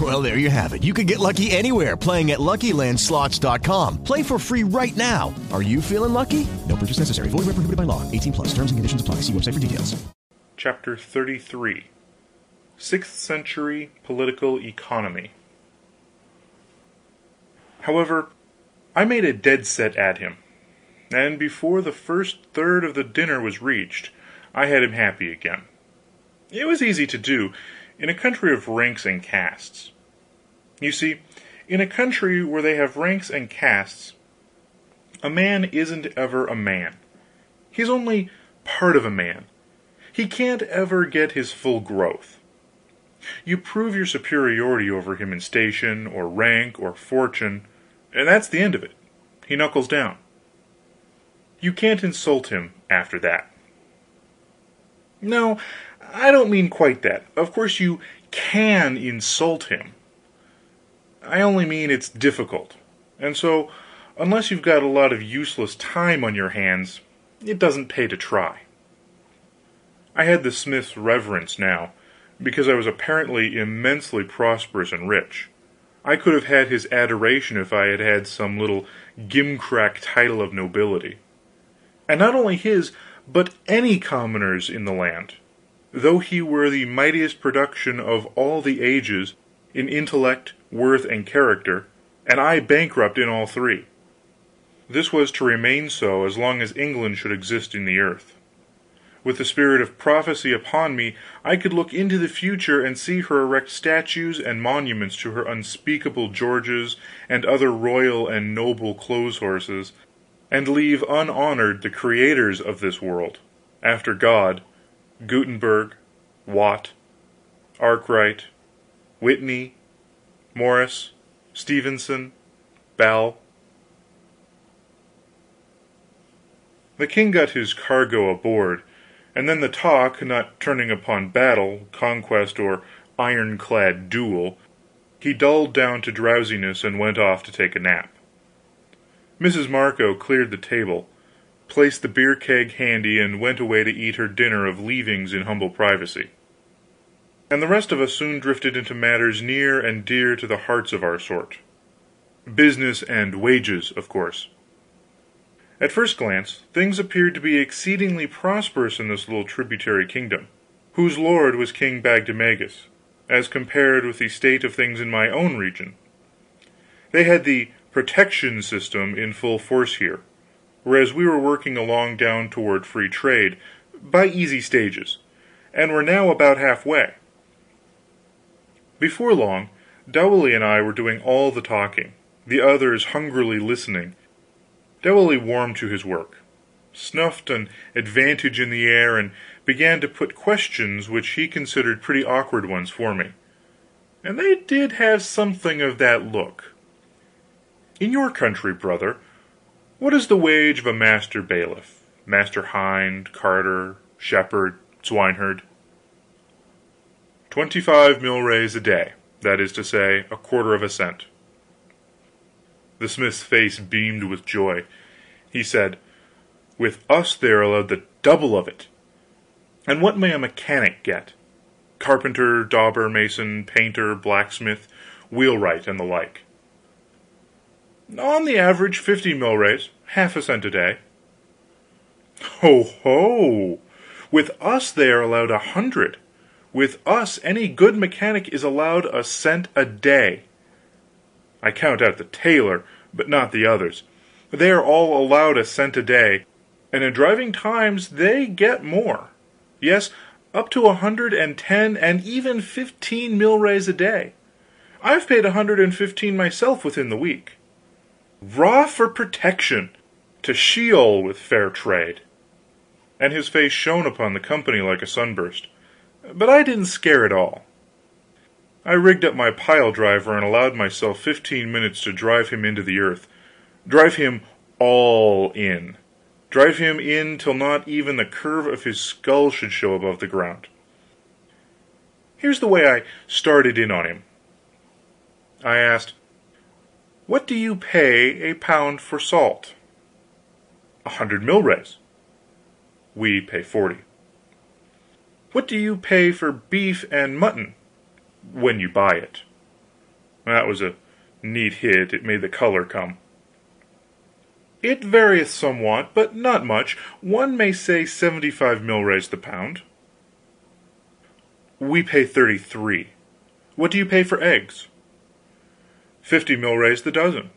Well, there you have it. You can get lucky anywhere playing at LuckyLandSlots.com. Play for free right now. Are you feeling lucky? No purchase necessary. Void where prohibited by law. 18 plus. Terms and conditions apply. See website for details. Chapter 33 Sixth Century Political Economy. However, I made a dead set at him, and before the first third of the dinner was reached, I had him happy again. It was easy to do, in a country of ranks and castes. You see, in a country where they have ranks and castes, a man isn't ever a man. He's only part of a man. He can't ever get his full growth. You prove your superiority over him in station, or rank, or fortune, and that's the end of it. He knuckles down. You can't insult him after that. No, I don't mean quite that. Of course you can insult him. I only mean it's difficult; and so, unless you've got a lot of useless time on your hands, it doesn't pay to try. I had the smith's reverence now, because I was apparently immensely prosperous and rich. I could have had his adoration if I had had some little gimcrack title of nobility. And not only his, but any commoner's in the land, though he were the mightiest production of all the ages, in intellect, worth, and character, and I bankrupt in all three. This was to remain so as long as England should exist in the earth. With the spirit of prophecy upon me, I could look into the future and see her erect statues and monuments to her unspeakable Georges and other royal and noble clothes horses, and leave unhonored the creators of this world, after God, Gutenberg, Watt, Arkwright, Whitney, Morris, Stephenson, Bell. The king got his cargo aboard, and then the talk not turning upon battle, conquest, or ironclad duel, he dulled down to drowsiness and went off to take a nap. Mrs. Marco cleared the table, placed the beer keg handy, and went away to eat her dinner of leavings in humble privacy. And the rest of us soon drifted into matters near and dear to the hearts of our sort business and wages, of course. At first glance, things appeared to be exceedingly prosperous in this little tributary kingdom, whose lord was King Bagdemagus, as compared with the state of things in my own region. They had the "protection" system in full force here, whereas we were working along down toward free trade, by easy stages, and were now about half way. Before long, Dowley and I were doing all the talking, the others hungrily listening. Dowley warmed to his work, snuffed an advantage in the air, and began to put questions which he considered pretty awkward ones for me, and they did have something of that look. In your country, brother, what is the wage of a master bailiff, master hind, carter, shepherd, swineherd? Twenty five milrays a day that is to say, a quarter of a cent. The smith's face beamed with joy. He said: "With us they are allowed the double of it. And what may a mechanic get? Carpenter, dauber, mason, painter, blacksmith, wheelwright, and the like?" "On the average, fifty milrays half a cent a day." "Ho ho! With us they are allowed a hundred. With us any good mechanic is allowed a cent a day. I count out the tailor, but not the others. They are all allowed a cent a day, and in driving times they get more. yes, up to a hundred and ten and even fifteen milrays a day. I've paid a hundred and fifteen myself within the week. Rah for protection! To Sheol with fair trade!" And his face shone upon the company like a sunburst. But I didn't scare at all. I rigged up my pile driver and allowed myself fifteen minutes to drive him into the earth drive him all in drive him in till not even the curve of his skull should show above the ground. Here's the way I started in on him. I asked: "What do you pay a pound for salt?" "A hundred milrays." "We pay forty." "What do you pay for beef and mutton?" "When you buy it." That was a neat hit; it made the color come. "It varieth somewhat, but not much. One may say seventy five milrays the pound." "We pay thirty three. What do you pay for eggs?" "Fifty milrays the dozen."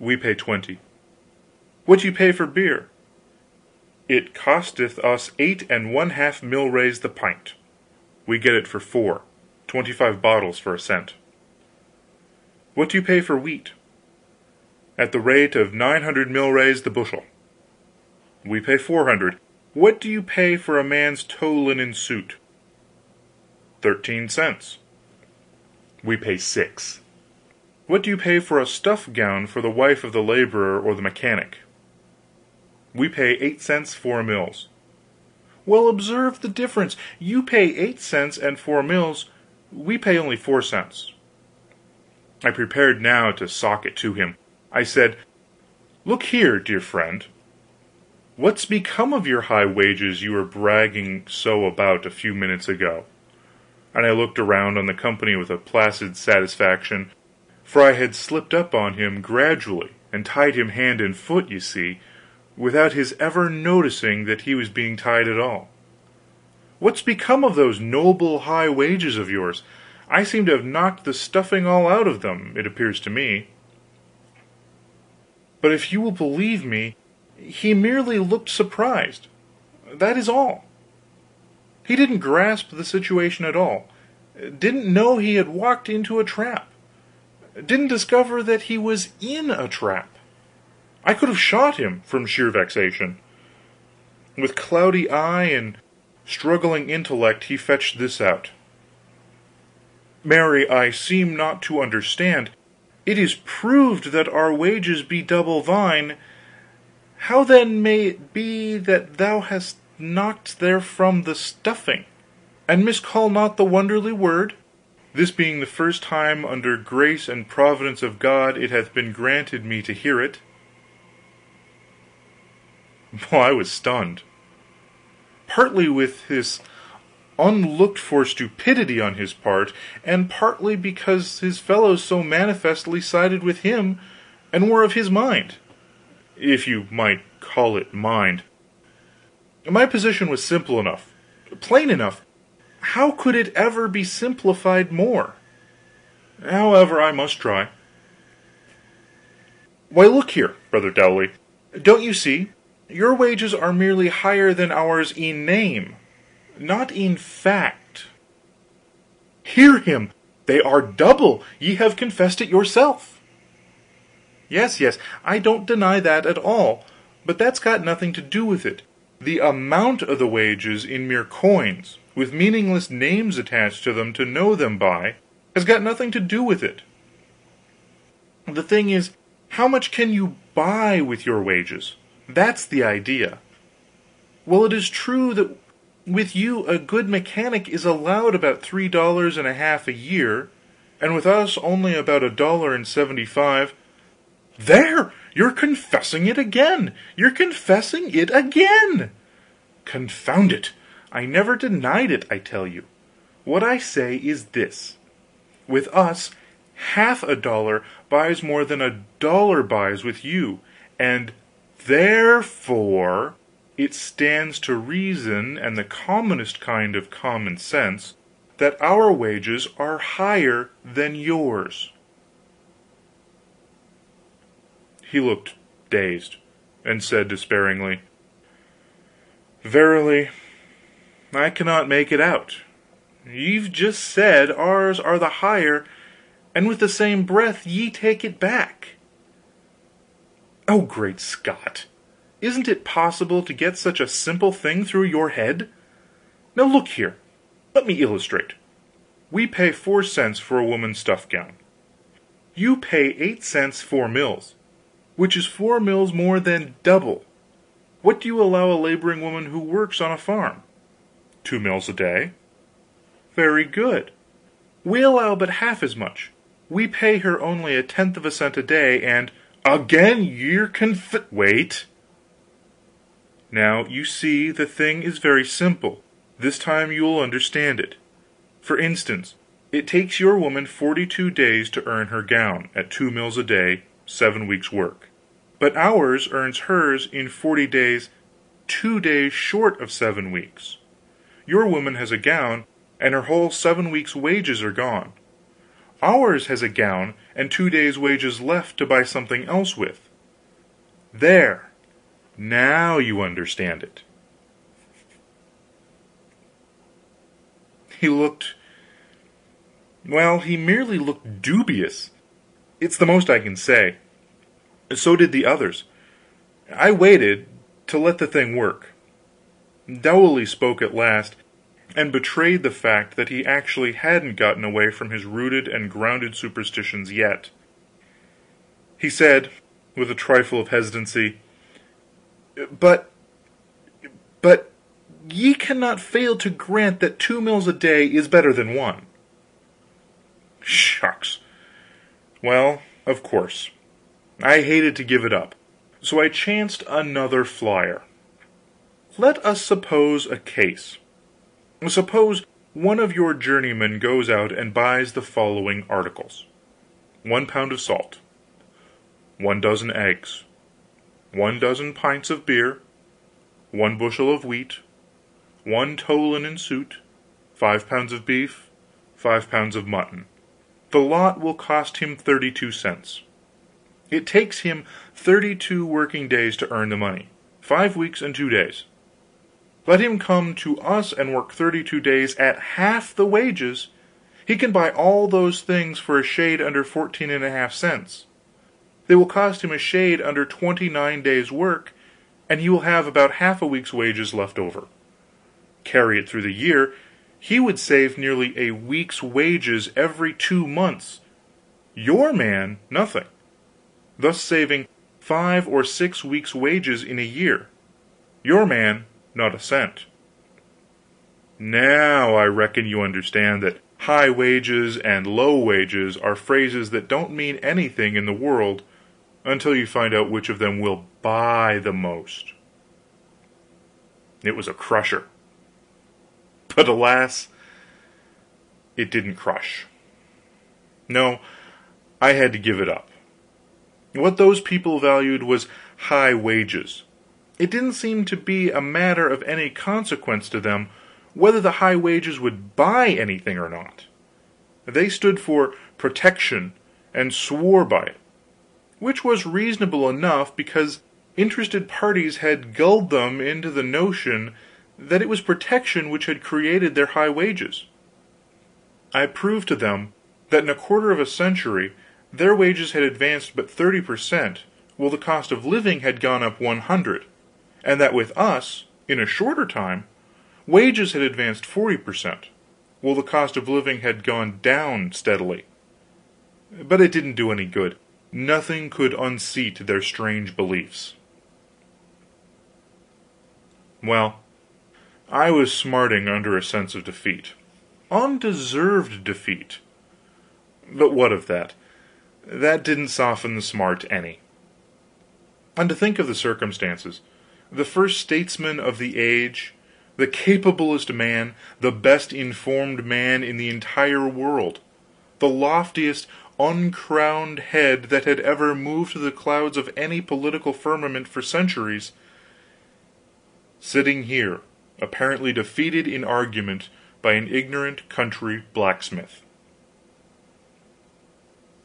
"We pay twenty. What do you pay for beer?" "It costeth us eight and one half milrays the pint. We get it for four twenty five bottles for a cent." "What do you pay for wheat?" at the rate of nine hundred milrays the bushel. We pay four hundred. What do you pay for a man's tow linen suit?" "Thirteen cents." We pay six. What do you pay for a stuff gown for the wife of the laborer or the mechanic?" "We pay eight cents four mills." "Well, observe the difference. You pay eight cents and four mills, we pay only four cents." I prepared now to sock it to him. I said: "Look here, dear friend, what's become of your high wages you were bragging so about a few minutes ago?" And I looked around on the company with a placid satisfaction, for I had slipped up on him gradually and tied him hand and foot, you see, without his ever noticing that he was being tied at all. "What's become of those noble high wages of yours? I seem to have knocked the stuffing all out of them, it appears to me. But if you will believe me, he merely looked surprised that is all. He didn't grasp the situation at all; didn't know he had walked into a trap; didn't discover that he was in a trap. I could have shot him, from sheer vexation. With cloudy eye and struggling intellect he fetched this out: "Marry, I seem not to understand. It is proved that our wages be double thine; how then may it be that thou hast knocked therefrom the stuffing, and miscall not the wonderly word, this being the first time under grace and providence of God it hath been granted me to hear it?" I was stunned. Partly with this unlooked for stupidity on his part, and partly because his fellows so manifestly sided with him and were of his mind if you might call it mind. My position was simple enough, plain enough how could it ever be simplified more? However, I must try. "Why, look here, Brother Dowley, don't you see, your wages are merely higher than ours in name not in fact." "Hear him! They are double ye have confessed it yourself." "Yes, yes, I don't deny that at all, but that's got nothing to do with it. The amount of the wages in mere coins, with meaningless names attached to them to know them by, has got nothing to do with it. The thing is, how much can you buy with your wages? That's the idea. Well, it is true that with you a good mechanic is allowed about three dollars and a half a year, and with us only about a dollar and seventy five there you're confessing it again you're confessing it again! Confound it, I never denied it, I tell you. What I say is this: with us half a dollar buys more than a dollar buys with you, and therefore it stands to reason and the commonest kind of common sense, that our wages are higher than yours." He looked dazed, and said, despairingly: "Verily, I cannot make it out. Ye've just said ours are the higher, and with the same breath ye take it back. Oh, great Scott, isn't it possible to get such a simple thing through your head? Now look here, let me illustrate. We pay four cents for a woman's stuff gown. You pay eight cents four mills, which is four mills more than double. What do you allow a laboring woman who works on a farm? Two mills a day. Very good. We allow but half as much. We pay her only a tenth of a cent a day, and again ye're conf wait. Now, you see, the thing is very simple. This time you will understand it. For instance, it takes your woman forty two days to earn her gown, at two mills a day, seven weeks' work. But ours earns hers in forty days two days short of seven weeks. Your woman has a gown, and her whole seven weeks' wages are gone. Ours has a gown and two days' wages left to buy something else with. There now you understand it. He looked well, he merely looked dubious. It's the most I can say. So did the others. I waited to let the thing work. Dowley spoke at last, and betrayed the fact that he actually hadn't gotten away from his rooted and grounded superstitions yet. He said, with a trifle of hesitancy: "But but ye cannot fail to grant that two mills a day is better than one." Shucks! Well, of course. I hated to give it up, so I chanced another flyer. Let us suppose a case. Suppose one of your journeymen goes out and buys the following articles: one pound of salt, one dozen eggs, one dozen pints of beer, one bushel of wheat, one tow linen suit, five pounds of beef, five pounds of mutton. The lot will cost him thirty two cents. It takes him thirty two working days to earn the money five weeks and two days. Let him come to us and work thirty two days at half the wages, he can buy all those things for a shade under fourteen and a half cents. They will cost him a shade under twenty nine days' work, and he will have about half a week's wages left over. Carry it through the year, he would save nearly a week's wages every two months. Your man nothing, thus saving five or six weeks' wages in a year. Your man not a cent. Now I reckon you understand that high wages and low wages are phrases that don't mean anything in the world until you find out which of them will buy the most. It was a crusher. But alas, it didn't crush. No, I had to give it up. What those people valued was high wages it didn't seem to be a matter of any consequence to them whether the high wages would buy anything or not. They stood for protection, and swore by it; which was reasonable enough, because interested parties had gulled them into the notion that it was protection which had created their high wages. I proved to them that in a quarter of a century their wages had advanced but thirty per cent, while the cost of living had gone up one hundred and that with us, in a shorter time, wages had advanced forty per cent, while the cost of living had gone down steadily. But it didn't do any good; nothing could unseat their strange beliefs. Well, I was smarting under a sense of defeat undeserved defeat. But what of that? That didn't soften the smart any. And to think of the circumstances the first statesman of the age, the capablest man, the best informed man in the entire world, the loftiest uncrowned head that had ever moved the clouds of any political firmament for centuries, sitting here apparently defeated in argument by an ignorant country blacksmith.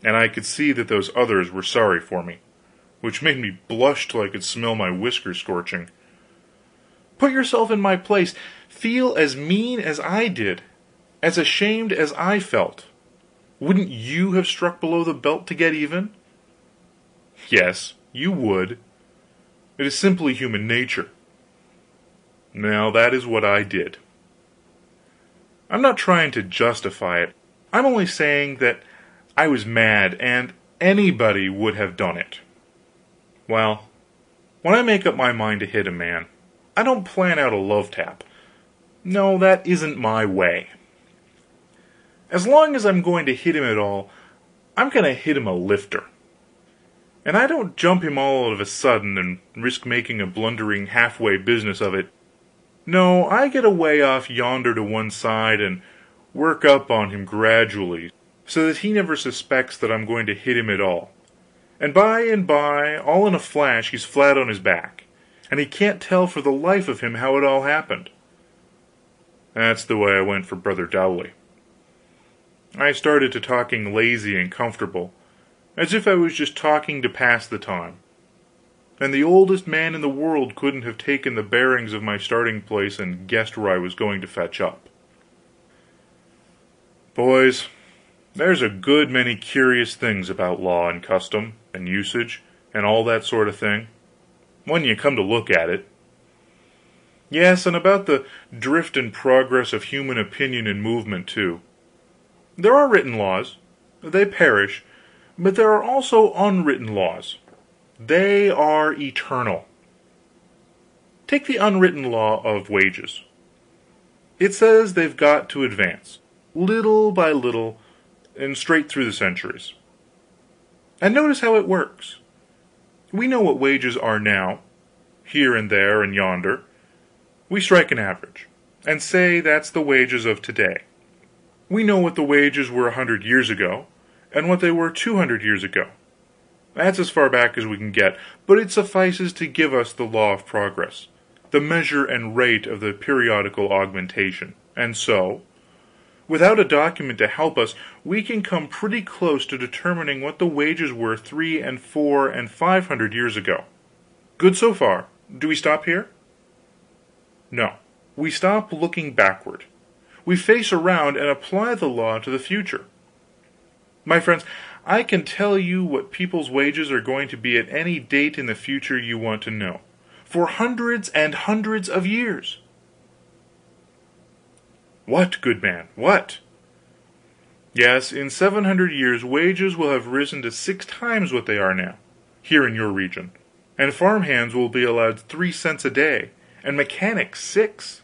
And I could see that those others were sorry for me which made me blush till I could smell my whiskers scorching. Put yourself in my place. Feel as mean as I did, as ashamed as I felt. Wouldn't you have struck below the belt to get even? Yes, you would. It is simply human nature. Now, that is what I did. I'm not trying to justify it. I'm only saying that I was mad, and anybody would have done it. Well, when I make up my mind to hit a man, I don't plan out a love tap. No, that isn't my way. As long as I'm going to hit him at all, I'm going to hit him a lifter. And I don't jump him all of a sudden and risk making a blundering halfway business of it. No, I get away off yonder to one side and work up on him gradually, so that he never suspects that I'm going to hit him at all; and by and by, all in a flash, he's flat on his back, and he can't tell for the life of him how it all happened. That's the way I went for Brother Dowley. I started to talking lazy and comfortable, as if I was just talking to pass the time and the oldest man in the world couldn't have taken the bearings of my starting place and guessed where I was going to fetch up. Boys, there's a good many curious things about law and custom and usage and all that sort of thing, when you come to look at it. Yes, and about the drift and progress of human opinion and movement, too. There are written laws; they perish; but there are also unwritten laws they are eternal. Take the unwritten law of wages. It says they've got to advance, little by little, and straight through the centuries. And notice how it works. We know what wages are now, here and there and yonder. We strike an average, and say that's the wages of today. We know what the wages were a hundred years ago, and what they were two hundred years ago that's as far back as we can get, but it suffices to give us the law of progress, the measure and rate of the periodical augmentation; and so, without a document to help us, we can come pretty close to determining what the wages were three and four and five hundred years ago. Good so far. Do we stop here? No, we stop looking backward; we face around and apply the law to the future. My friends, I can tell you what people's wages are going to be at any date in the future you want to know, for hundreds and hundreds of years. What, good man, what? Yes, in seven hundred years wages will have risen to six times what they are now, here in your region, and farm hands will be allowed three cents a day, and mechanics six.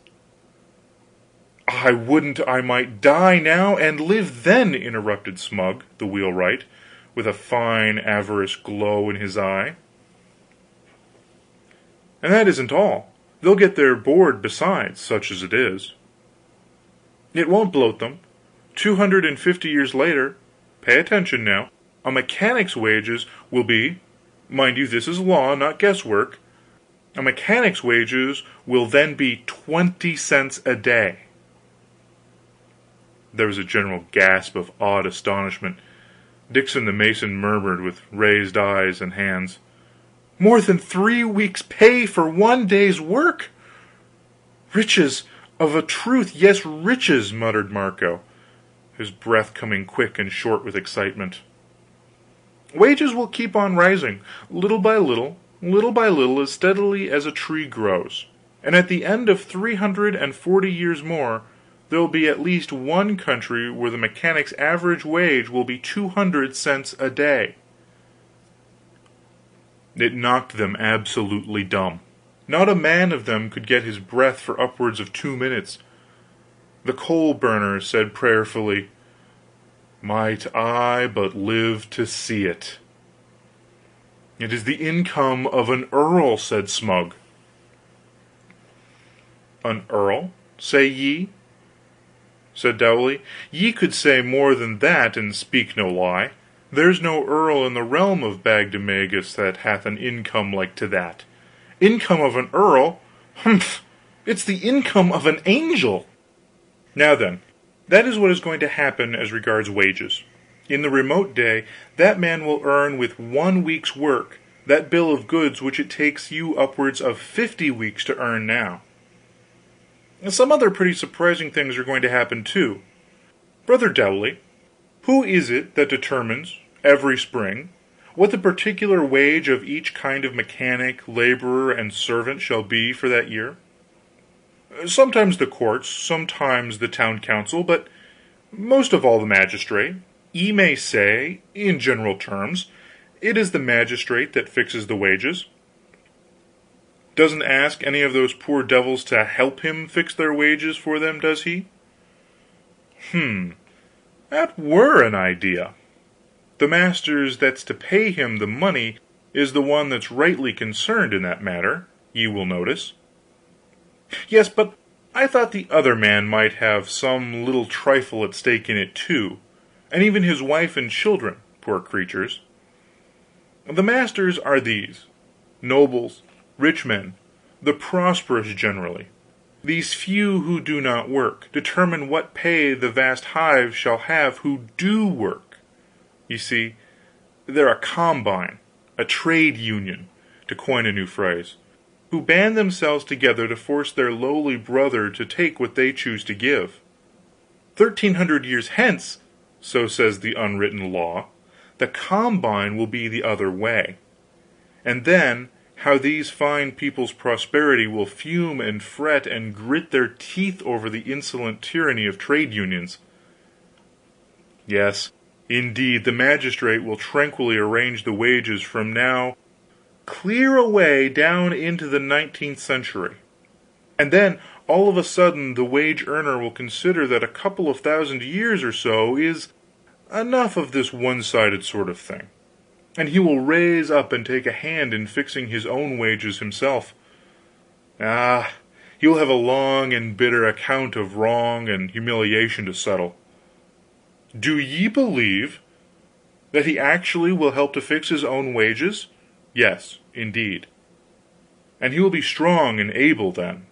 I wouldn't I might die now and live then, interrupted Smug, the wheelwright, with a fine avaricious glow in his eye. And that isn't all; they'll get their board besides, such as it is. It won't bloat them. Two hundred and fifty years later pay attention now a mechanic's wages will be mind you, this is law, not guesswork a mechanic's wages will then be twenty cents a day. There was a general gasp of awed astonishment. Dickon the mason murmured, with raised eyes and hands: "More than three weeks' pay for one day's work!" "Riches, of a truth, yes, riches!" muttered Marco, his breath coming quick and short with excitement. "Wages will keep on rising, little by little, little by little, as steadily as a tree grows; and at the end of three hundred and forty years more there will be at least one country where the mechanic's average wage will be two hundred cents a day." It knocked them absolutely dumb. Not a man of them could get his breath for upwards of two minutes. The coal burner said prayerfully: "Might I but live to see it!" "It is the income of an earl," said Smug. "An earl, say ye? said Dowley, "ye could say more than that and speak no lie. There's no earl in the realm of Bagdemagus that hath an income like to that. Income of an earl? Humph! It's the income of an angel. Now then, that is what is going to happen as regards wages. In the remote day that man will earn with one week's work that bill of goods which it takes you upwards of fifty weeks to earn now. Some other pretty surprising things are going to happen, too. Brother Dowley, who is it that determines, every spring, what the particular wage of each kind of mechanic, laborer, and servant shall be for that year? Sometimes the courts, sometimes the town council, but most of all the magistrate. Ye may say, in general terms, it is the magistrate that fixes the wages. Doesn't ask any of those poor devils to help him fix their wages for them, does he? Hum that were an idea. The masters that's to pay him the money is the one that's rightly concerned in that matter, ye will notice. Yes, but I thought the other man might have some little trifle at stake in it, too, and even his wife and children, poor creatures. The masters are these nobles, rich men, the prosperous generally. These few who do not work, determine what pay the vast hive shall have who do work. You see, they're a combine, a trade union, to coin a new phrase, who band themselves together to force their lowly brother to take what they choose to give. Thirteen hundred years hence, so says the unwritten law, the combine will be the other way. And then how these fine people's prosperity will fume and fret and grit their teeth over the insolent tyranny of trade unions. Yes, indeed, the magistrate will tranquilly arrange the wages from now clear away down into the nineteenth century, and then all of a sudden the wage earner will consider that a couple of thousand years or so is enough of this one sided sort of thing and he will raise up and take a hand in fixing his own wages himself. Ah, he will have a long and bitter account of wrong and humiliation to settle. Do ye believe that he actually will help to fix his own wages? Yes, indeed. And he will be strong and able then.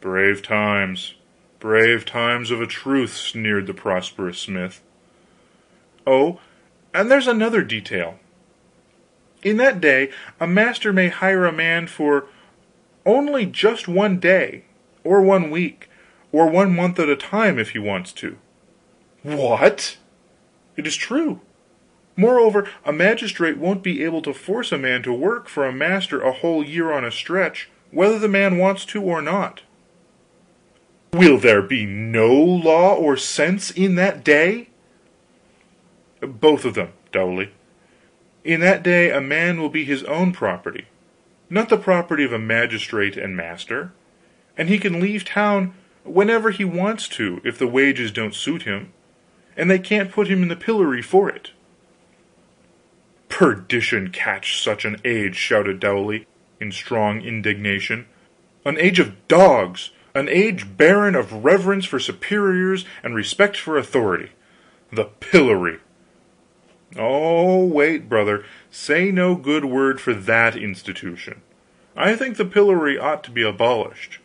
Brave times, brave times of a truth, sneered the prosperous smith. Oh, and there's another detail. In that day a master may hire a man for only just one day, or one week, or one month at a time, if he wants to. What? It is true. Moreover, a magistrate won't be able to force a man to work for a master a whole year on a stretch, whether the man wants to or not. Will there be no law or sense in that day? Both of them, Dowley. In that day a man will be his own property, not the property of a magistrate and master, and he can leave town whenever he wants to if the wages don't suit him, and they can't put him in the pillory for it. Perdition catch such an age! shouted Dowley, in strong indignation. An age of dogs, an age barren of reverence for superiors and respect for authority. The pillory! Oh, wait, brother, say no good word for that institution. I think the pillory ought to be abolished.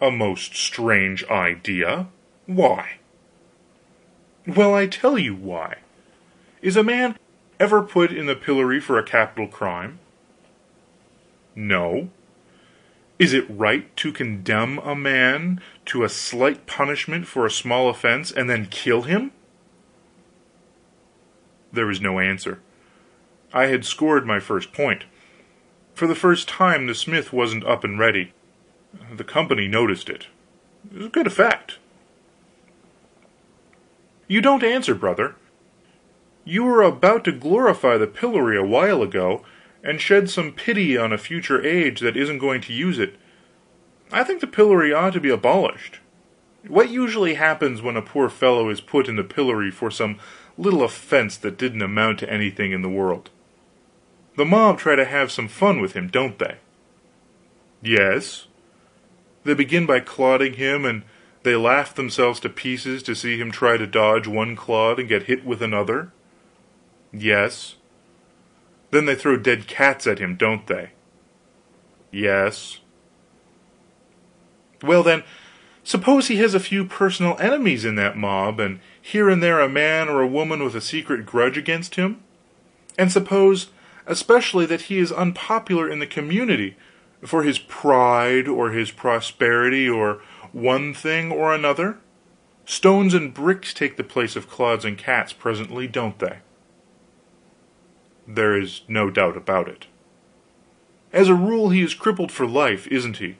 A most strange idea. Why? Well, I tell you why. Is a man ever put in the pillory for a capital crime? No. Is it right to condemn a man to a slight punishment for a small offense, and then kill him? There was no answer. I had scored my first point. For the first time the smith wasn't up and ready. The company noticed it. It was a good effect. You don't answer, brother. You were about to glorify the pillory a while ago, and shed some pity on a future age that isn't going to use it. I think the pillory ought to be abolished. What usually happens when a poor fellow is put in the pillory for some little offense that didn't amount to anything in the world. The mob try to have some fun with him, don't they? Yes. They begin by clodding him, and they laugh themselves to pieces to see him try to dodge one clod and get hit with another. Yes. Then they throw dead cats at him, don't they? Yes. Well, then, suppose he has a few personal enemies in that mob, and here and there a man or a woman with a secret grudge against him? And suppose, especially, that he is unpopular in the community, For his pride or his prosperity, or one thing or another, stones and bricks take the place of clods and cats presently, don't they? There is no doubt about it. As a rule he is crippled for life, isn't he?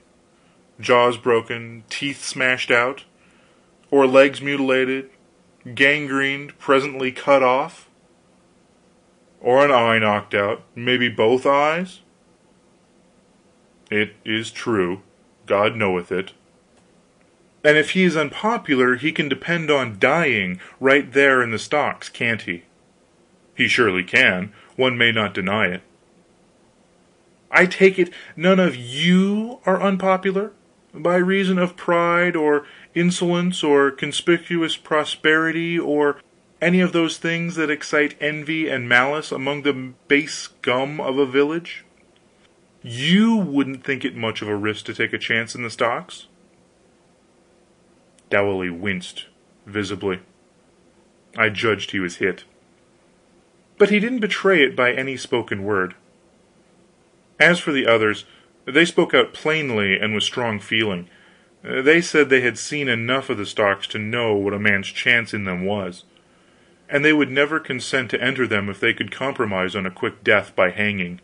Jaws broken, teeth smashed out, or legs mutilated, gangrened, presently cut off? Or an eye knocked out maybe both eyes? It is true God knoweth it. And if he is unpopular he can depend on dying, right there in the stocks, can't he? He surely can; one may not deny it. I take it none of you are unpopular? By reason of pride, or insolence, or conspicuous prosperity, or any of those things that excite envy and malice among the base scum of a village? You wouldn't think it much of a risk to take a chance in the stocks?" Dowley winced, visibly. I judged he was hit. But he didn't betray it by any spoken word. As for the others, they spoke out plainly and with strong feeling. They said they had seen enough of the stocks to know what a man's chance in them was, and they would never consent to enter them if they could compromise on a quick death by hanging.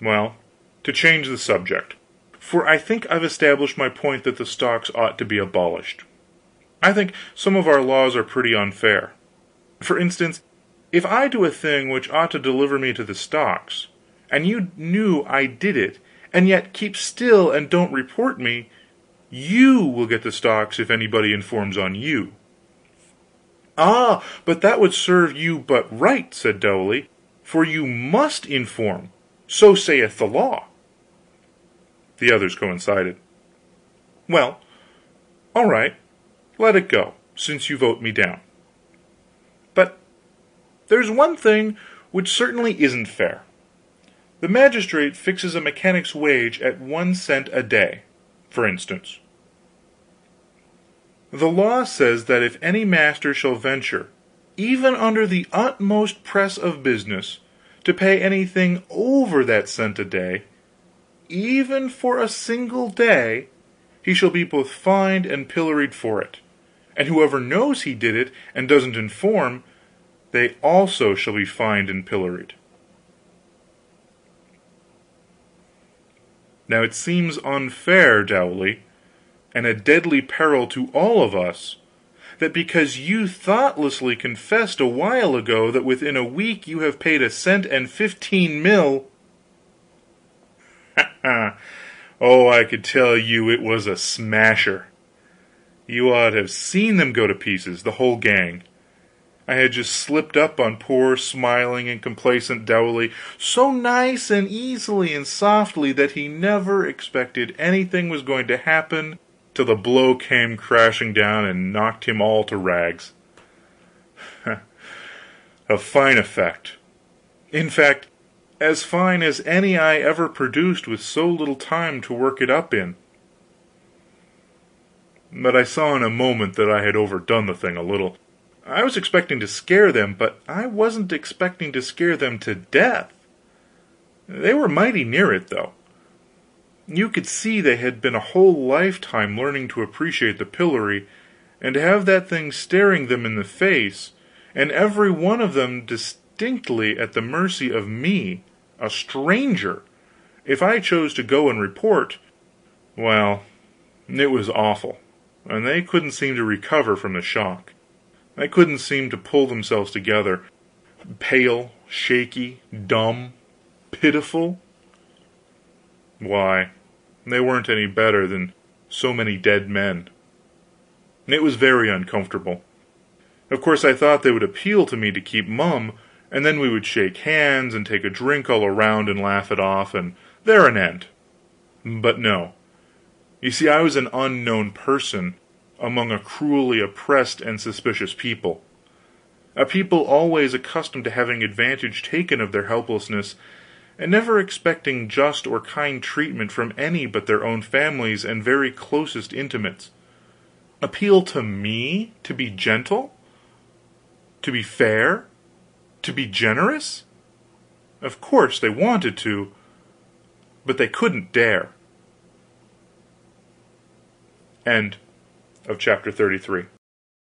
Well, to change the subject for I think I've established my point that the stocks ought to be abolished I think some of our laws are pretty unfair. For instance, if I do a thing which ought to deliver me to the stocks, and you knew I did it, and yet keep still and don't report me, you will get the stocks if anybody informs on you." "Ah, but that would serve you but right," said Dowley, "for you must inform so saith the law." The others coincided. "Well, all right, let it go, since you vote me down. But there's one thing which certainly isn't fair. The magistrate fixes a mechanic's wage at one cent a day, for instance. The law says that if any master shall venture, even under the utmost press of business, to pay anything over that cent a day, even for a single day, he shall be both fined and pilloried for it; and whoever knows he did it and doesn't inform they also shall be fined and pilloried. Now it seems unfair, Dowley, and a deadly peril to all of us, that because you thoughtlessly confessed a while ago that within a week you have paid a cent and fifteen mil oh, I could tell you it was a smasher. You ought to have seen them go to pieces, the whole gang. I had just slipped up on poor smiling and complacent Dowley so nice and easily and softly that he never expected anything was going to happen till the blow came crashing down and knocked him all to rags. a fine effect; in fact, as fine as any I ever produced with so little time to work it up in. But I saw in a moment that I had overdone the thing a little. I was expecting to scare them, but I wasn't expecting to scare them to death. They were mighty near it, though. You could see they had been a whole lifetime learning to appreciate the pillory, and to have that thing staring them in the face, and every one of them distinctly at the mercy of me, a stranger, if I chose to go and report well, it was awful, and they couldn't seem to recover from the shock. They couldn't seem to pull themselves together. Pale, shaky, dumb, pitiful why, they weren't any better than so many dead men. It was very uncomfortable. Of course I thought they would appeal to me to keep mum, and then we would shake hands and take a drink all around and laugh it off, and there an end. But no. You see I was an unknown person, among a cruelly oppressed and suspicious people a people always accustomed to having advantage taken of their helplessness, and never expecting just or kind treatment from any but their own families and very closest intimates. Appeal to me to be gentle? to be fair? To be generous? Of course they wanted to, but they couldn't dare. End of chapter 33.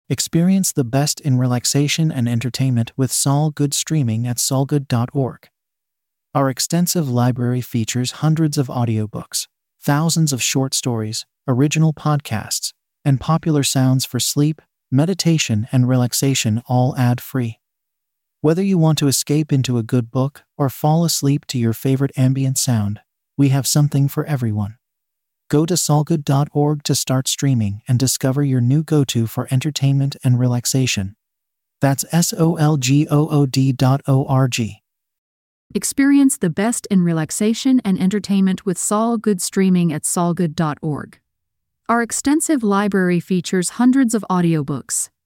Experience the best in relaxation and entertainment with Sol Good streaming at solgood.org. Our extensive library features hundreds of audiobooks, thousands of short stories, original podcasts, and popular sounds for sleep, meditation, and relaxation, all ad free. Whether you want to escape into a good book or fall asleep to your favorite ambient sound, we have something for everyone. Go to solgood.org to start streaming and discover your new go to for entertainment and relaxation. That's S O L G O O D dot O R G. Experience the best in relaxation and entertainment with Sol Good streaming at solgood.org. Our extensive library features hundreds of audiobooks,